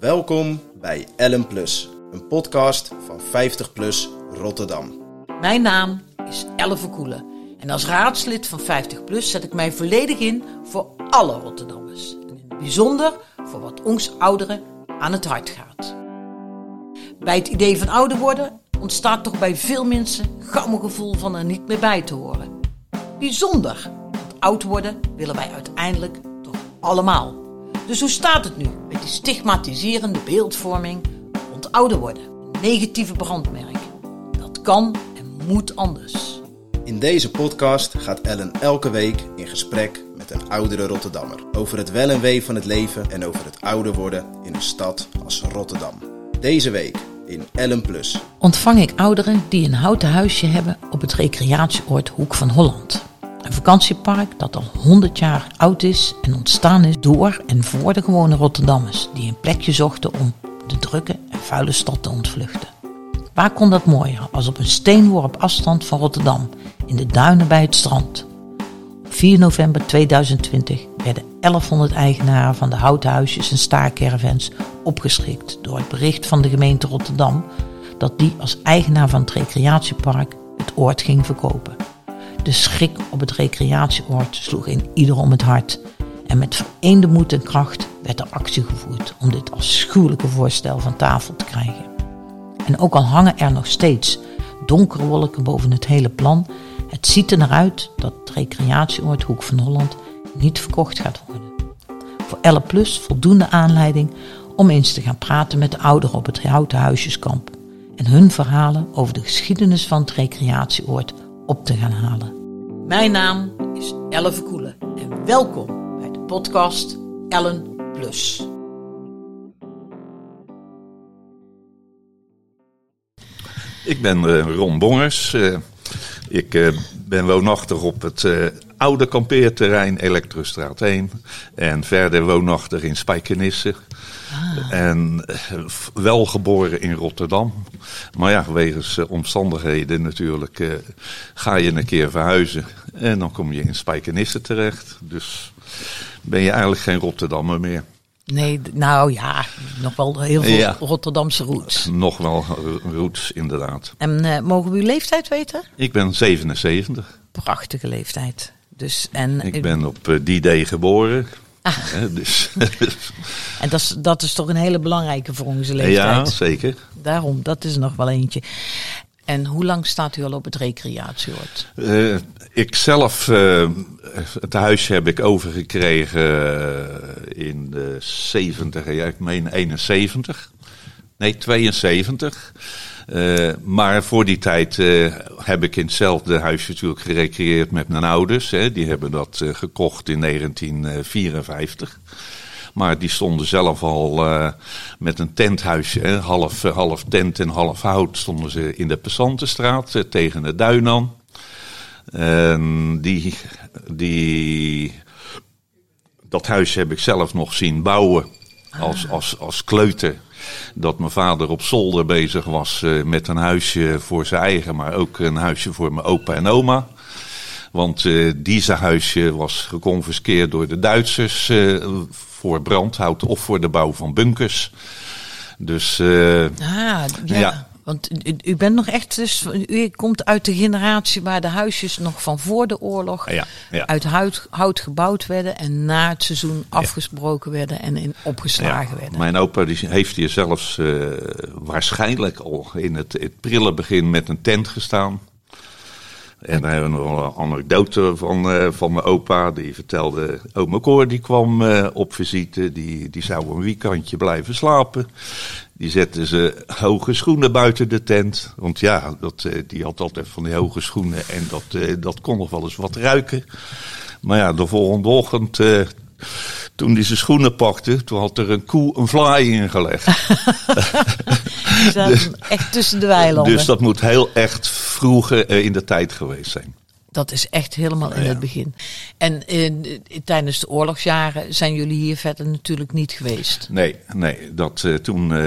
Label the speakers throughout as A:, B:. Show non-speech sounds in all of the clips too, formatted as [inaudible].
A: Welkom bij Ellen Plus, een podcast van 50 Plus Rotterdam.
B: Mijn naam is Elle Verkoelen. En als raadslid van 50PLUS zet ik mij volledig in voor alle Rotterdammers. En in het bijzonder voor wat ons ouderen aan het hart gaat. Bij het idee van ouder worden ontstaat toch bij veel mensen gauw een gevoel van er niet meer bij te horen. Bijzonder, want oud worden willen wij uiteindelijk toch allemaal. Dus hoe staat het nu met die stigmatiserende beeldvorming rond ouder worden? Een negatieve brandmerk. Dat kan en moet anders.
A: In deze podcast gaat Ellen elke week in gesprek met een oudere Rotterdammer over het wel en wee van het leven en over het ouder worden in een stad als Rotterdam. Deze week in Ellen Plus.
B: ontvang ik ouderen die een houten huisje hebben op het recreatieoord Hoek van Holland. Een vakantiepark dat al 100 jaar oud is en ontstaan is door en voor de gewone Rotterdammers die een plekje zochten om de drukke en vuile stad te ontvluchten. Waar kon dat mooier als op een steenworp afstand van Rotterdam, in de duinen bij het strand? Op 4 november 2020 werden 1100 eigenaren van de houten huisjes en staarcaravans opgeschrikt door het bericht van de gemeente Rotterdam dat die als eigenaar van het recreatiepark het oord ging verkopen. De schrik op het recreatieoord sloeg in ieder om het hart. En met vereende moed en kracht werd er actie gevoerd om dit afschuwelijke voorstel van tafel te krijgen. En ook al hangen er nog steeds donkere wolken boven het hele plan, het ziet er naar uit dat het recreatieoord Hoek van Holland niet verkocht gaat worden. Voor Elle Plus voldoende aanleiding om eens te gaan praten met de ouderen op het houten huisjeskamp en hun verhalen over de geschiedenis van het recreatieoord op te gaan halen. Mijn naam is Elle Verkoelen en welkom bij de podcast Ellen Plus.
C: Ik ben eh, Ron Bongers. Eh, ik eh, ben woonachtig op het oude kampeerterrein Elektrostraat 1. En verder woonachtig in Spijkenisse. En eh, wel geboren in Rotterdam. Maar ja, wegens eh, omstandigheden natuurlijk eh, ga je een keer verhuizen. En dan kom je in Spijkenisse terecht. Dus ben je eigenlijk geen Rotterdammer meer.
B: Nee, nou ja, nog wel heel veel
C: Ja.
B: Rotterdamse roots.
C: Nog wel roots, inderdaad.
B: En mogen we uw leeftijd weten?
C: Ik ben 77.
B: Prachtige leeftijd. Dus, en,
C: Ik ben op eh, die day geboren.
B: Ah. [laughs]
C: Hè, dus, [laughs]
B: en dat, is, dat is toch een hele belangrijke voor onze leeftijd.
C: ja, zeker.
B: Daarom, dat is nog wel eentje. En hoe lang staat u al op het recreatieoord?
C: Eh, ik zelf, eh, het huisje heb ik overgekregen in de 70, ja, ik meen 71. Nee, 72. Eh, maar voor die tijd eh, heb ik in hetzelfde huisje natuurlijk gerecreëerd met mijn ouders. Hè. Die hebben dat eh, gekocht in 1954. Maar die stonden zelf al met een tenthuisje, hè, half, half tent en half hout, stonden ze in de Passantenstraat tegen de duin aan. En die, die, dat huisje heb ik zelf nog zien bouwen als, als, als kleuter. Dat mijn vader op zolder bezig was eh, met een huisje voor zijn eigen, maar ook een huisje voor mijn opa en oma. Want eh deze huisje was geconfiskeerd door de Duitsers eh, voor brandhout of voor de bouw van bunkers. Dus
B: Ah, ja.
C: Ja.
B: Want u, bent nog echt, dus, u komt uit de generatie waar de huisjes nog van voor de oorlog
C: ja, ja.
B: uit hout, hout gebouwd werden en na het seizoen afgesproken werden en in opgeslagen werden.
C: Mijn opa die heeft hier zelfs eh, waarschijnlijk al in het, het prille begin met een tent gestaan. En daar hebben we nog een anekdote van, eh, van mijn opa. Die vertelde, oma Cor die kwam eh, op visite. Die, die zou een weekendje blijven slapen. Die zette ze hoge schoenen buiten de tent. Want ja, dat, eh, die had altijd van die hoge schoenen. En dat, eh, dat kon nog wel eens wat ruiken. Maar ja, de volgende ochtend, eh, toen hij zijn schoenen pakte, toen had er een koe een vlaai ingelegd. [laughs]
B: Zaten [laughs] echt tussen de weilanden.
C: Dus dat moet heel echt vroeg in de tijd geweest zijn.
B: Dat is echt helemaal in
C: Ja.
B: het begin. En eh, tijdens de oorlogsjaren zijn jullie hier verder natuurlijk niet geweest.
C: Nee, nee, dat eh, toen, eh,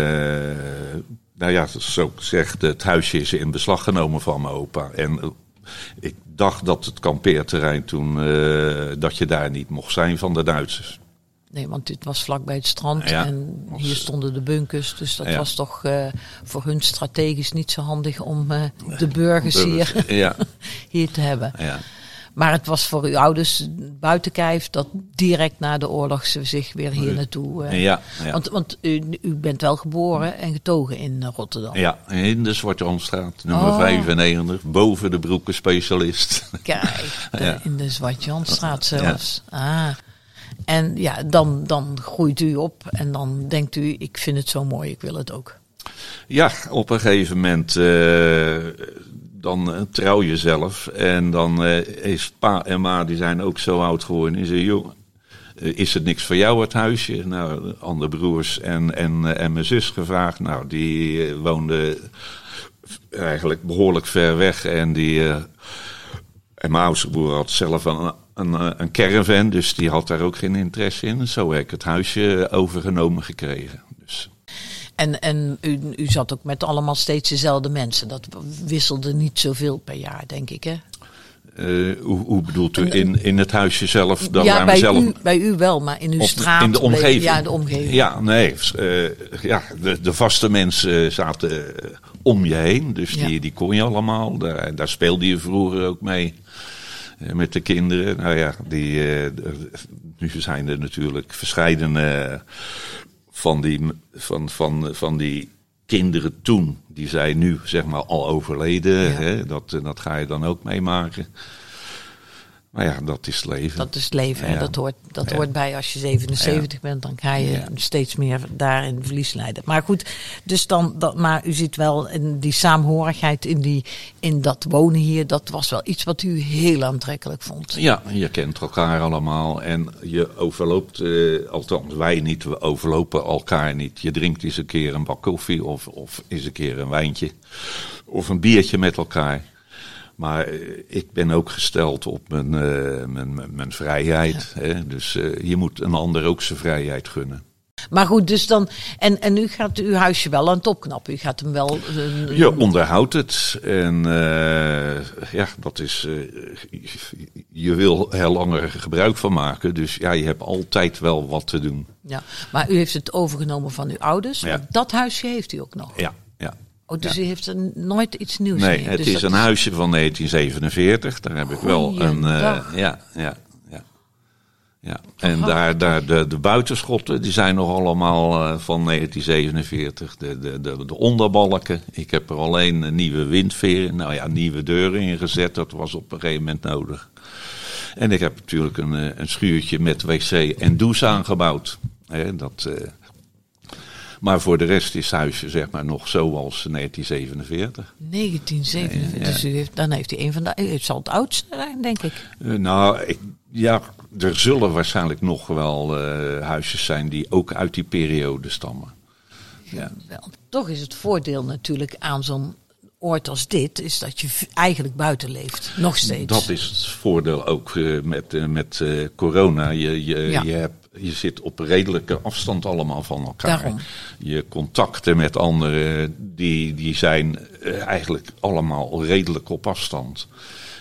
C: nou ja, zo gezegd, het huisje is in beslag genomen van mijn opa. En eh, ik dacht dat het kampeerterrein toen, dat je daar niet mocht zijn van de Duitsers.
B: Nee, want dit was vlakbij het strand
C: Ja,
B: en
C: was,
B: hier stonden de bunkers. Dus dat
C: ja.
B: was toch voor hun strategisch niet zo handig om de burgers hier,
C: Ja, [laughs]
B: hier te hebben.
C: ja.
B: Maar het was voor uw ouders buiten kijf dat direct na de oorlog ze zich weer hier naartoe... eh,
C: ja, ja.
B: Want, want u, u bent wel geboren en getogen in eh, Rotterdam.
C: Ja, in de Zwarte Randstraat, nummer
B: Oh.
C: 95, boven de broeken specialist. [laughs]
B: Kijk, de-
C: Ja.
B: in de Zwart-Janstraat zelfs. Ah. En ja, dan, dan groeit u op en dan denkt u, ik vind het zo mooi, ik wil het ook.
C: Ja, op een gegeven moment eh, dan eh, trouw je zelf. En dan eh, is pa en ma, die zijn ook zo oud geworden. En zeggen, joh, eh, is het niks voor jou het huisje? Nou, andere broers en, en, en mijn zus gevraagd. Nou, die woonden eigenlijk behoorlijk ver weg. En die... en mijn oudste broer had zelf een, een, een caravan, dus die had daar ook geen interesse in. Zo heb ik het huisje overgenomen gekregen.
B: En, en u, u zat ook met allemaal steeds dezelfde mensen. Dat wisselde niet zoveel per jaar, denk ik, hè?
C: eh, hoe, hoe bedoelt u? In, in het huisje zelf? Dan
B: ja, bij,
C: zelf
B: u, bij u wel, maar in uw
C: op-
B: straat.
C: in de
B: bleef-
C: omgeving.
B: Ja, de omgeving.
C: Ja, nee. eh, ja, de, de vaste mensen zaten eh, om je heen. Dus
B: Ja.
C: die, die kon je allemaal. Daar, daar speelde je vroeger ook mee. met de kinderen. Nou ja, die, nu zijn er natuurlijk verscheidene van die, van, van, van die kinderen toen. Die zijn nu zeg maar al overleden.
B: Ja.
C: Hè? Dat, eh, dat ga je dan ook meemaken. Maar ja, dat is het leven.
B: Dat is het leven.
C: Ja.
B: Dat, hoort, dat
C: Ja.
B: hoort bij als je 77 bent. Dan ga je steeds meer daarin verlies leiden. Maar goed, dus dan, dat, maar u ziet wel in die saamhorigheid in, die, in dat wonen hier. Dat was wel iets wat u heel aantrekkelijk vond.
C: Ja, je kent elkaar allemaal en je overloopt, eh, althans wij niet, we overlopen elkaar niet. Je drinkt eens een keer een bak koffie of, of eens een keer een wijntje of een biertje met elkaar. Maar eh, ik ben ook gesteld op mijn, eh, mijn, mijn, mijn vrijheid. Hè? Dus eh, je moet een ander ook zijn vrijheid gunnen.
B: Maar goed, dus dan. En, en u gaat uw huisje wel aan het opknappen. U gaat hem wel.
C: Je onderhoudt het en ja, dat is. je wil er langer gebruik van maken. Dus ja, je hebt altijd wel wat te doen.
B: ja. Maar u heeft het overgenomen van uw ouders.
C: Ja.
B: Dat huisje heeft u ook nog.
C: Ja.
B: Oh, dus u heeft er nooit iets nieuws
C: Nee,
B: meer.
C: het
B: Dus
C: is een huisje van 1947. Daar heb ik wel een. eh, ja, ja, ja. ja. En daar, daar de, de buitenschotten, die zijn nog allemaal eh, van 1947. De, de, de, de onderbalken. Ik heb er alleen een nieuwe windveren, nou ja, nieuwe deuren in gezet. Dat was op een gegeven moment nodig. En ik heb natuurlijk een, eh, een schuurtje met wc en douche aangebouwd. Hè, dat, maar voor de rest is het huisje zeg maar nog zoals 1947.
B: 1947.
C: Ja.
B: Dus u heeft, dan heeft u een van de. Het zal het oudste zijn, denk ik.
C: Eh, nou, ik, ja, er zullen waarschijnlijk nog wel eh, huisjes zijn die ook uit die periode stammen. Ja.
B: Wel, toch is het voordeel natuurlijk aan zo'n oord als dit, is dat je eigenlijk buiten leeft. Nog steeds.
C: Dat is het voordeel ook eh, met, met corona. Je, je,
B: Ja.
C: je, hebt, je zit op redelijke afstand allemaal van elkaar.
B: Daarom.
C: Je contacten met anderen, die, die zijn eh, eigenlijk allemaal redelijk op afstand.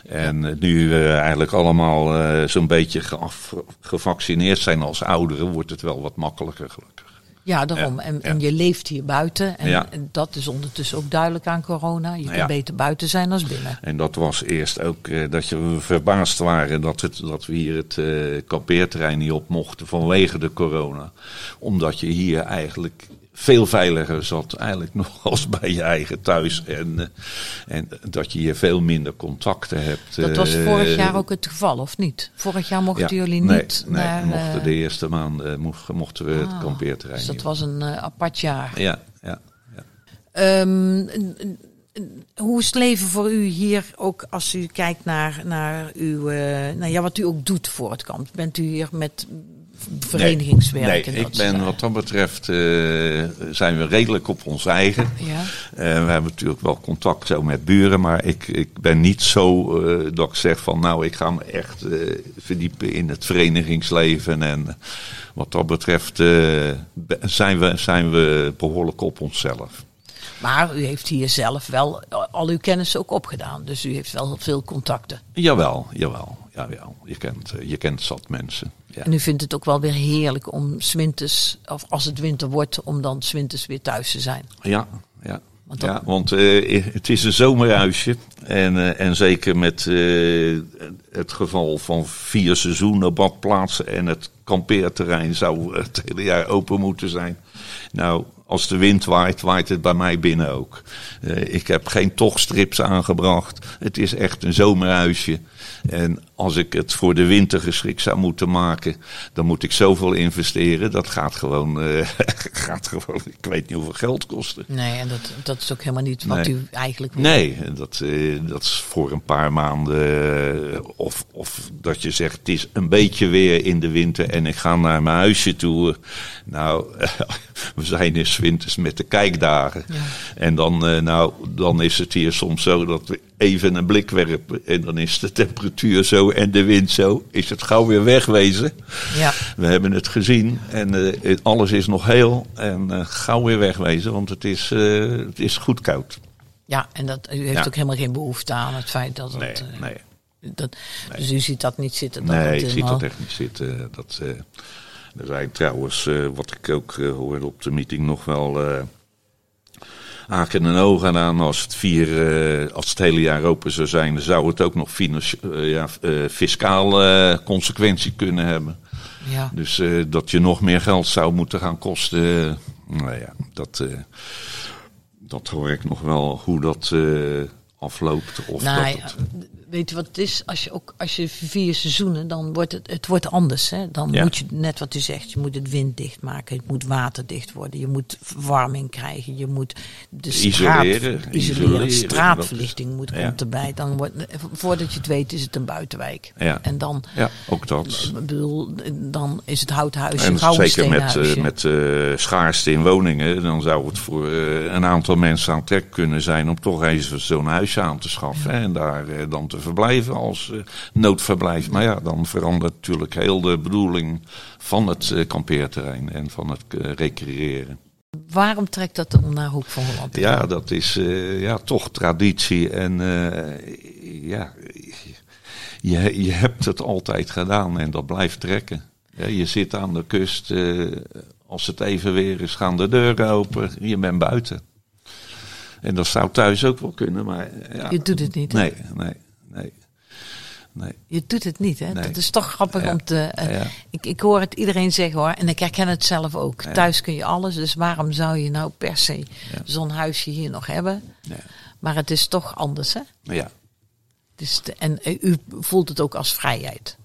C: En eh, nu we eigenlijk allemaal eh, zo'n beetje geaf- gevaccineerd zijn als ouderen, wordt het wel wat makkelijker gelukkig.
B: Ja, daarom.
C: Ja,
B: En, en
C: ja.
B: je leeft hier buiten. En,
C: Ja.
B: en dat is ondertussen ook duidelijk aan corona. Je kan beter buiten zijn dan binnen.
C: En dat was eerst ook eh, dat je verbaasd waren dat, het, dat we hier het eh kampeerterrein niet op mochten vanwege de corona. Omdat je hier eigenlijk veel veiliger zat, eigenlijk [laughs] nog als bij je eigen thuis. En, eh, en dat je hier veel minder contacten hebt.
B: Dat was
C: eh,
B: vorig jaar ook het geval, of niet? Vorig jaar mochten
C: ja,
B: jullie
C: nee,
B: niet
C: nee,
B: naar...
C: we mochten
B: eh,
C: de eerste maand eh, mochten, we het
B: ah,
C: kampeerterrein
B: Dus dat was een apart jaar.
C: Ja, ja, ja.
B: Ehm, hoe is het leven voor u hier ook als u kijkt naar, naar, uw, ja, wat u ook doet voor het kamp? Bent u hier met verenigingswerk?
C: Nee,
B: en
C: ik ben wat dat betreft eh, zijn we redelijk op ons eigen.
B: Ja.
C: Eh, we hebben natuurlijk wel contact zo met buren, maar ik, ik ben niet zo eh, dat ik zeg van nou ik ga me echt verdiepen in het verenigingsleven. En wat dat betreft be- zijn, we, zijn we behoorlijk op onszelf.
B: Maar u heeft hier zelf wel al uw kennis ook opgedaan. Dus u heeft wel veel contacten.
C: Jawel, jawel, ja, ja. Je, kent, eh, je kent zat mensen. Ja.
B: En u vindt het ook wel weer heerlijk om zwinters, of als het winter wordt, om dan zwinters weer thuis te zijn.
C: Ja, ja.
B: Want
C: ja, want eh, het is een zomerhuisje. En, eh, en zeker met het geval van vier seizoenen badplaatsen en het kampeerterrein zou het hele jaar open moeten zijn. Nou, als de wind waait, waait het bij mij binnen ook. Eh, ik heb geen tochtstrips aangebracht. Het is echt een zomerhuisje. En als ik het voor de winter geschikt zou moeten maken, dan moet ik zoveel investeren. Dat gaat gewoon, eh, [laughs] gaat gewoon ik weet niet hoeveel geld kosten.
B: Nee, en dat, dat is ook helemaal niet wat
C: Nee.
B: u eigenlijk wil.
C: Nee, dat, eh, dat is voor een paar maanden. of, of dat je zegt, het is een beetje weer in de winter en ik ga naar mijn huisje toe. Nou, [laughs] we zijn in 's winters met de kijkdagen. En dan, eh, nou, dan is het hier soms zo dat we even een blik werpen. En dan is de temperatuur zo en de wind zo. Is het gauw weer wegwezen.
B: Ja.
C: We hebben het gezien en eh, alles is nog heel. En eh, gauw weer wegwezen, want het is, het is goed koud.
B: Ja, en dat, u heeft
C: Ja.
B: ook helemaal geen behoefte aan het feit dat het...
C: Nee, nee.
B: dat, Dus u ziet dat niet zitten? Dat
C: Nee, ik zie dat echt niet zitten. Dat, er zijn trouwens, eh, wat ik ook eh, hoorde op de meeting, nog wel eh haken en ogen aan. Als het, vier, als het hele jaar open zou zijn, dan zou het ook nog eh, ja, fiscaal eh, consequentie kunnen hebben.
B: Ja.
C: Dus dat je nog meer geld zou moeten gaan kosten. nou ja, dat, dat hoor ik nog wel hoe dat afloopt. Of
B: Nou
C: dat
B: ja,
C: het,
B: weet je wat het is? Als je ook als je vier seizoenen, dan wordt het, het wordt anders. Hè? Dan
C: Ja.
B: moet je net wat u zegt, je moet het winddicht maken, het moet waterdicht worden, je moet verwarming krijgen, je moet de straat
C: Isoleren,
B: isoleren, straatverlichting moet
C: ja.
B: komt erbij. Dan wordt, voordat je het weet is het een buitenwijk.
C: Ja.
B: En dan,
C: ja, ook dat.
B: ik bedoel, dan is het houten huisje
C: En
B: een
C: zeker met, eh, met eh, schaarste in woningen, dan zou het voor eh, een aantal mensen aan trek kunnen zijn om toch even zo'n aan te schaffen. hè, En daar eh, dan te verblijven als eh, noodverblijf. Maar ja, dan verandert natuurlijk heel de bedoeling van het eh, kampeerterrein en van het recreëren.
B: Waarom trekt dat dan naar Hoek van Holland?
C: Ja, dat is ja, toch traditie. En ja, je, je hebt het altijd gedaan en dat blijft trekken. Ja, je zit aan de kust, als het even weer is, gaan de deuren open. Je bent buiten. En dat zou thuis ook wel kunnen, maar ja.
B: Je doet het niet. hè?
C: Nee, nee, nee. nee.
B: Je doet het niet, hè?
C: Nee.
B: Dat is toch grappig
C: Ja.
B: om te. eh,
C: Ja.
B: ik, ik hoor het iedereen zeggen hoor, en ik herken het zelf ook. Thuis kun je alles, dus waarom zou je nou per se zo'n huisje hier nog hebben? Maar het is toch anders, hè?
C: Ja,
B: Het is de- en eh, u voelt het ook als vrijheid.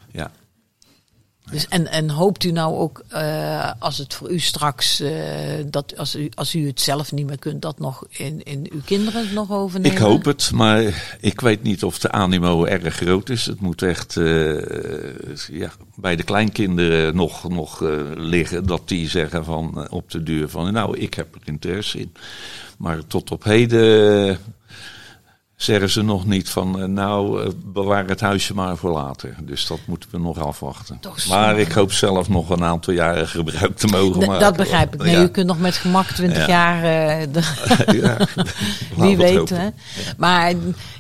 B: Dus, en, en hoopt u nou ook, eh, als het voor u straks, eh, dat als u, als u het zelf niet meer kunt, dat nog in, in uw kinderen nog overnemen?
C: Ik hoop het, maar ik weet niet of de animo erg groot is. Het moet echt eh, ja, bij de kleinkinderen nog, nog liggen. Dat die zeggen van, op de deur van, nou, ik heb er interesse in. Maar tot op heden zeggen ze nog niet van, eh, nou, eh, bewaar het huisje maar voor later. Dus dat moeten we nog afwachten. Maar ik hoop zelf nog een aantal jaren gebruik te mogen
B: D-
C: maken.
B: dat begrijp ik. Nee,
C: Ja.
B: u kunt nog met gemak 20
C: Ja.
B: jaar. eh, [laughs] de-
C: Ja, [laughs]
B: Wie weet, hè? Maar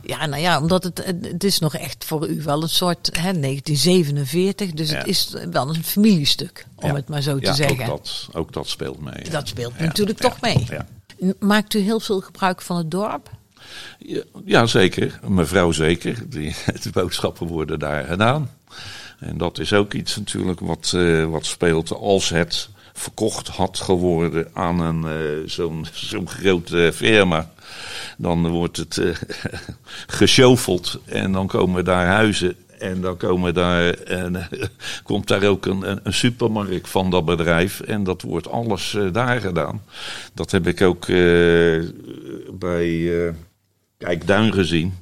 B: ja, nou ja, omdat het, het is nog echt voor u wel een soort hè, 1947, dus het is wel een familiestuk, om het maar zo te zeggen.
C: Ook dat, ook dat speelt mee.
B: Dat speelt natuurlijk toch mee.
C: Ja.
B: Maakt u heel veel gebruik van het dorp?
C: Ja, zeker. Mevrouw zeker. Die, [laughs] de boodschappen worden daar gedaan. En dat is ook iets natuurlijk wat, eh, wat speelt als het verkocht had geworden aan een eh, zo'n [laughs] zo'n grote firma. Dan wordt het [laughs] geshoveld en dan komen daar huizen. En dan komen daar, en, komt daar ook een, een, supermarkt van dat bedrijf. En dat wordt alles daar gedaan. Dat heb ik ook bij Kijkduin gezien.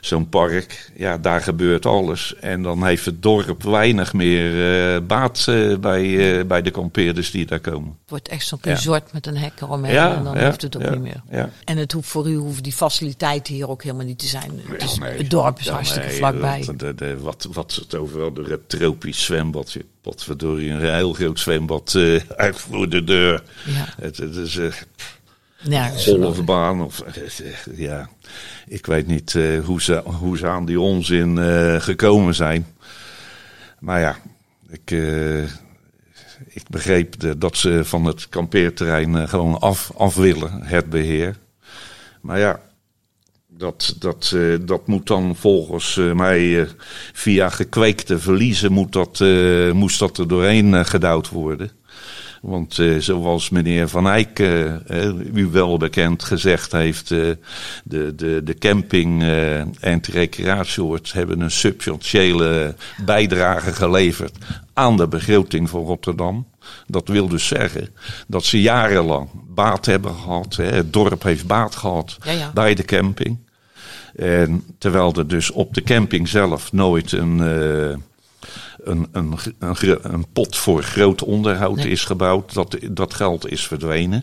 C: Zo'n park, ja, daar gebeurt alles. En dan heeft het dorp weinig meer eh, baat eh, bij, eh, bij de kampeerders die daar komen.
B: Het wordt echt zo'n
C: Ja.
B: resort met een hek eromheen
C: Ja,
B: en dan heeft het ook niet meer. En het hoeft voor u hoeven die faciliteiten hier ook helemaal niet te zijn. Het, is-
C: nee.
B: het dorp is hartstikke
C: nee,
B: vlakbij.
C: dat- wat, wat ze het overal door het tropisch zwembad. Wat verdorie, een heel groot zwembad eh uit voor de deur.
B: Ja.
C: Het, het is,
B: Nergens
C: golfbaan. Of, eh, ja, ik weet niet eh, hoe, ze, hoe ze aan die onzin eh, gekomen zijn. Maar ja, ik, eh, ik begreep dat ze van het kampeerterrein eh, gewoon af, af willen, het beheer. Maar ja, dat, dat, eh, dat moet dan volgens eh, mij eh, via gekweekte verliezen moet dat, eh, moest dat er doorheen eh, gedouwd worden. Want eh, zoals meneer Van Eyck, eh, eh, u wel bekend, gezegd heeft, de, de, de camping en het recreatieoord hebben een substantiële bijdrage geleverd aan de begroting van Rotterdam. Dat wil dus zeggen dat ze jarenlang baat hebben gehad. Hè, het dorp heeft baat gehad
B: Ja, ja.
C: bij de camping. En terwijl er dus op de camping zelf nooit een, een, een, een, pot voor groot onderhoud
B: Nee.
C: is gebouwd, dat, dat geld is verdwenen.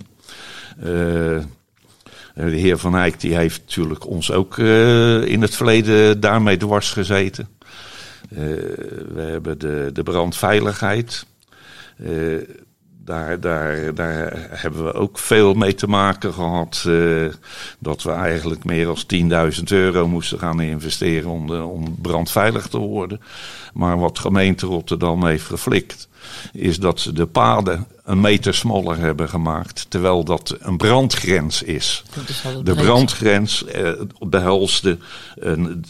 C: Eh, de heer Van Eyck die heeft natuurlijk ons ook eh, in het verleden daarmee dwars gezeten. Eh, we hebben de, de brandveiligheid. Daar, daar, daar hebben we ook veel mee te maken gehad. eh, dat we eigenlijk meer dan 10.000 euro moesten gaan investeren om, de, om brandveilig te worden. Maar wat gemeente Rotterdam heeft geflikt, is dat ze de paden een meter smaller hebben gemaakt. Terwijl dat een brandgrens is. De brandgrens eh, behelste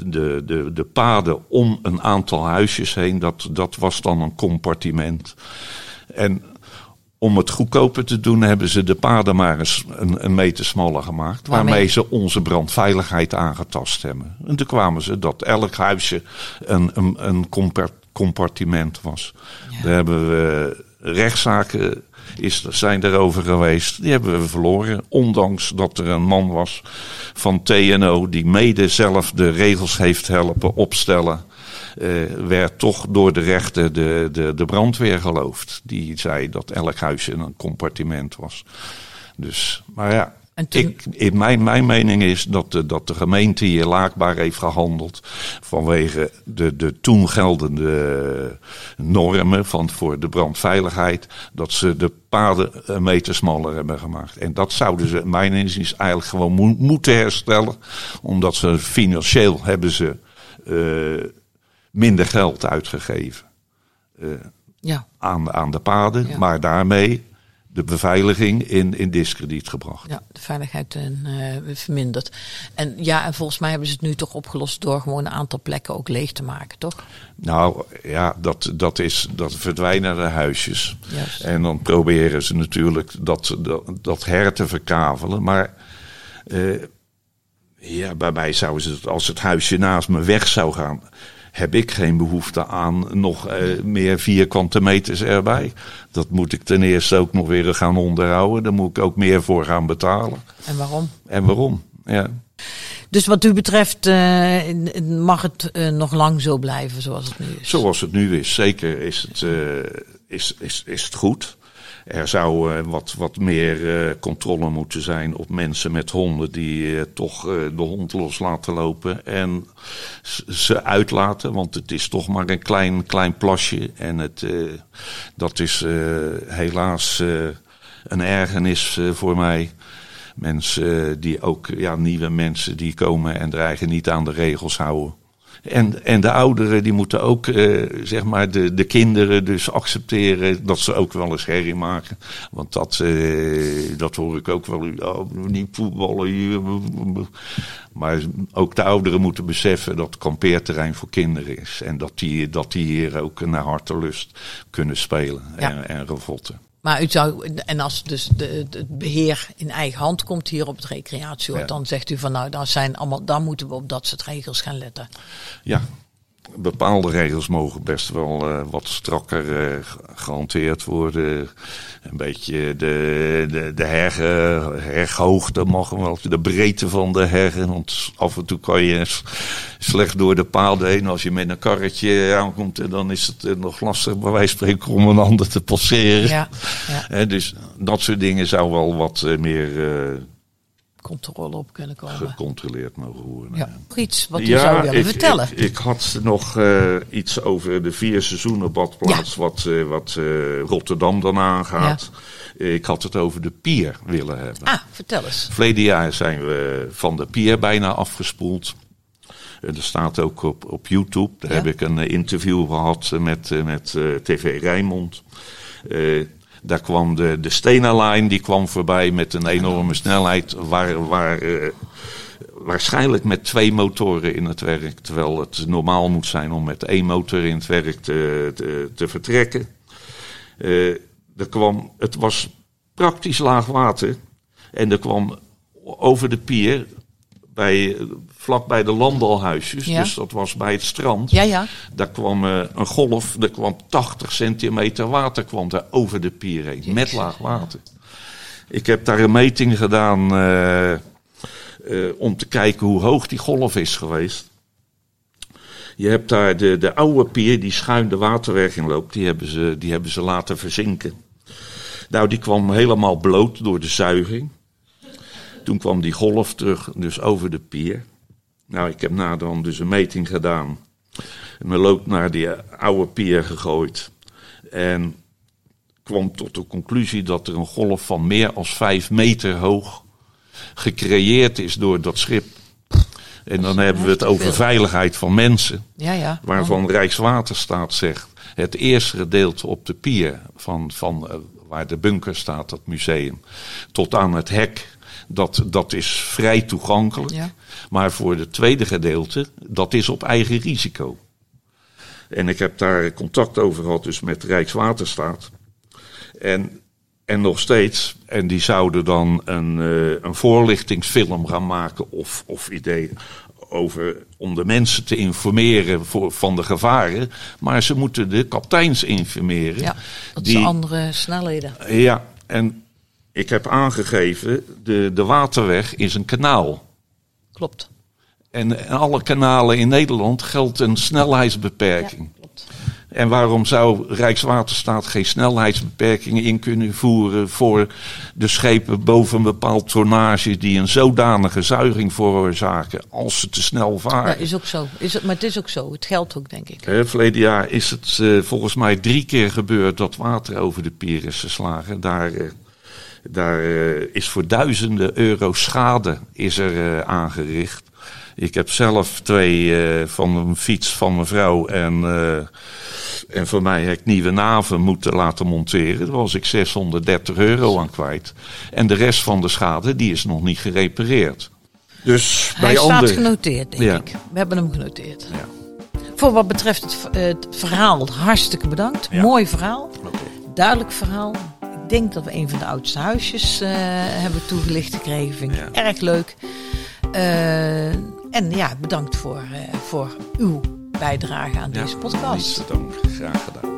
C: de, de, de paden om een aantal huisjes heen. Dat, dat was dan een compartiment. En om het goedkoper te doen, hebben ze de paden maar eens een, een meter smaller gemaakt. Waarmee? Ze onze brandveiligheid aangetast hebben. En toen kwamen ze dat elk huisje een, een, een compar- compartiment was.
B: Ja.
C: Daar hebben we rechtszaken is, zijn erover geweest. Die hebben we verloren. Ondanks dat er een man was van TNO die mede zelf de regels heeft helpen opstellen. Eh, werd toch door de rechter de, de, de brandweer geloofd. Die zei dat elk huisje een compartiment was. Dus, maar ja,
B: toen-
C: ik, in mijn, mijn mening is dat de, dat de gemeente hier laakbaar heeft gehandeld vanwege de, de toen geldende normen van, voor de brandveiligheid, dat ze de paden een meter smaller hebben gemaakt. En dat zouden ze, in mijn inziens, eigenlijk gewoon mo- moeten herstellen, omdat ze financieel hebben ze eh, minder geld uitgegeven
B: Ja,
C: aan, aan de paden,
B: Ja.
C: maar daarmee de beveiliging in, in diskrediet gebracht.
B: ja, de veiligheid eh, verminderd. En ja, en volgens mij hebben ze het nu toch opgelost door gewoon een aantal plekken ook leeg te maken, toch?
C: Nou ja, dat, dat, is, dat verdwijnen de huisjes.
B: Juist.
C: En dan proberen ze natuurlijk dat, dat, dat her te verkavelen. Maar eh, ja, bij mij zouden ze het, als het huisje naast me weg zou gaan, heb ik geen behoefte aan nog eh, meer vierkante meters erbij. Dat moet ik ten eerste ook nog weer gaan onderhouden. Daar moet ik ook meer voor gaan betalen.
B: En waarom?
C: En waarom? Ja.
B: Dus wat u betreft eh, mag het eh, nog lang zo blijven zoals het nu is.
C: Zoals het nu is, zeker is het, is, is, is het goed. Er zou eh, wat, wat meer eh, controle moeten zijn op mensen met honden die eh, toch de hond los laten lopen en ze uitlaten. Want het is toch maar een klein, klein plasje. En het, dat is helaas een ergernis voor mij. Mensen die ook, ja, nieuwe mensen die komen en dreigen niet aan de regels houden. En, en de ouderen die moeten ook, eh, zeg maar, de, de kinderen dus accepteren dat ze ook wel eens herrie maken. Want dat, eh, dat hoor ik ook wel. Oh, niet voetballen hier. Maar ook de ouderen moeten beseffen dat het kampeerterrein voor kinderen is. En dat die, dat die hier ook naar hartelust kunnen spelen
B: Ja.
C: en, en revotten.
B: Maar u zou, en als dus de, de- het beheer in eigen hand komt hier op het recreatieoord,
C: Ja.
B: dan zegt u van nou, dan, zijn allemaal, dan moeten we op dat soort regels gaan letten.
C: Ja, bepaalde regels mogen best wel eh, wat strakker ge- gehanteerd worden. Een beetje de, de, de heggen, heghoogte mag wel, de breedte van de heggen. Want af en toe kan je slecht door de paalden heen. Als je met een karretje aankomt, eh, dan is het nog lastig bij wijze van spreken om een ander te passeren.
B: Ja,
C: dus dat soort dingen zou wel wat meer...
B: controle op kunnen komen.
C: gecontroleerd mogen worden.
B: Ja. Nog iets wat u zou willen
C: ik,
B: vertellen.
C: Ik, ik had nog eh, iets over de vier seizoenen badplaats wat, eh, wat eh, Rotterdam dan aangaat. Ik had het over de pier willen hebben.
B: ah, vertel eens.
C: Verleden jaar zijn we van de pier bijna afgespoeld. En er staat ook op, op YouTube. Daar
B: Ja.
C: heb ik een interview gehad eh, met, eh, met eh, TV Rijnmond. Daar kwam de, de Stena-lijn die kwam voorbij met een enorme snelheid. Waar, waar eh, waarschijnlijk met twee motoren in het werk. Terwijl het normaal moet zijn om met één motor in het werk te, te, vertrekken. Eh, er kwam, het was praktisch laag water. En er kwam over de pier, bij, vlak bij de landalhuisjes,
B: Ja.
C: dus dat was bij het strand.
B: Ja, ja.
C: Daar kwam eh, een golf, er kwam 80 centimeter water kwam daar over de pier heen, met laag water. Ik heb daar een meting gedaan eh, eh, om te kijken hoe hoog die golf is geweest. Je hebt daar de, de oude pier die schuin de waterweg in loopt, die hebben, ze, die hebben ze laten verzinken. Nou, die kwam helemaal bloot door de zuiging. Toen kwam die golf terug, dus over de pier. Nou, ik heb na dan dus een meting gedaan. En mijn lood naar die oude pier gegooid. En kwam tot de conclusie dat er een golf van meer dan vijf meter hoog gecreëerd is door dat schip. En dan hebben we het over veiligheid van mensen.
B: Ja, ja.
C: Waarvan Rijkswaterstaat zegt, het eerste gedeelte op de pier van, van eh, waar de bunker staat, dat museum, tot aan het hek, dat, dat is vrij toegankelijk.
B: Ja.
C: Maar voor het tweede gedeelte, dat is op eigen risico. En ik heb daar contact over gehad dus met Rijkswaterstaat. En, en nog steeds, en die zouden dan een, eh, een voorlichtingsfilm gaan maken of, of idee over om de mensen te informeren voor, van de gevaren. Maar ze moeten de kapiteins informeren.
B: Ja, dat
C: die,
B: zijn andere snelheden.
C: ja, en ik heb aangegeven, de, de waterweg is een kanaal.
B: Klopt.
C: En alle kanalen in Nederland geldt een snelheidsbeperking.
B: klopt.
C: En waarom zou Rijkswaterstaat geen snelheidsbeperkingen in kunnen voeren voor de schepen boven een bepaald tonnage die een zodanige zuiging veroorzaken als ze te snel
B: Ja,
C: varen?
B: is ook zo. Is het, maar het is ook zo. Het geldt ook, denk ik.
C: Hè, verleden jaar is het eh, volgens mij drie keer gebeurd dat water over de pier is geslagen. Daar, eh, daar eh, is voor duizenden euro schade is er eh, aangericht. Ik heb zelf twee eh, van een fiets van mijn vrouw en, eh, en voor mij heb ik nieuwe naven moeten laten monteren. Daar was ik 630 euro aan kwijt. En de rest van de schade die is nog niet gerepareerd. Dus
B: Hij
C: bij
B: staat genoteerd, denk
C: Ja.
B: ik. We hebben hem genoteerd.
C: Ja.
B: Voor wat betreft het, verhaal, hartstikke bedankt.
C: Ja.
B: Mooi verhaal. Duidelijk verhaal. Ik denk dat we een van de oudste huisjes eh, hebben toegelicht gekregen. Vind ik
C: Ja.
B: erg leuk. Eh, en ja, bedankt voor, eh, voor uw bijdrage aan deze podcast.
C: te danken. Graag gedaan.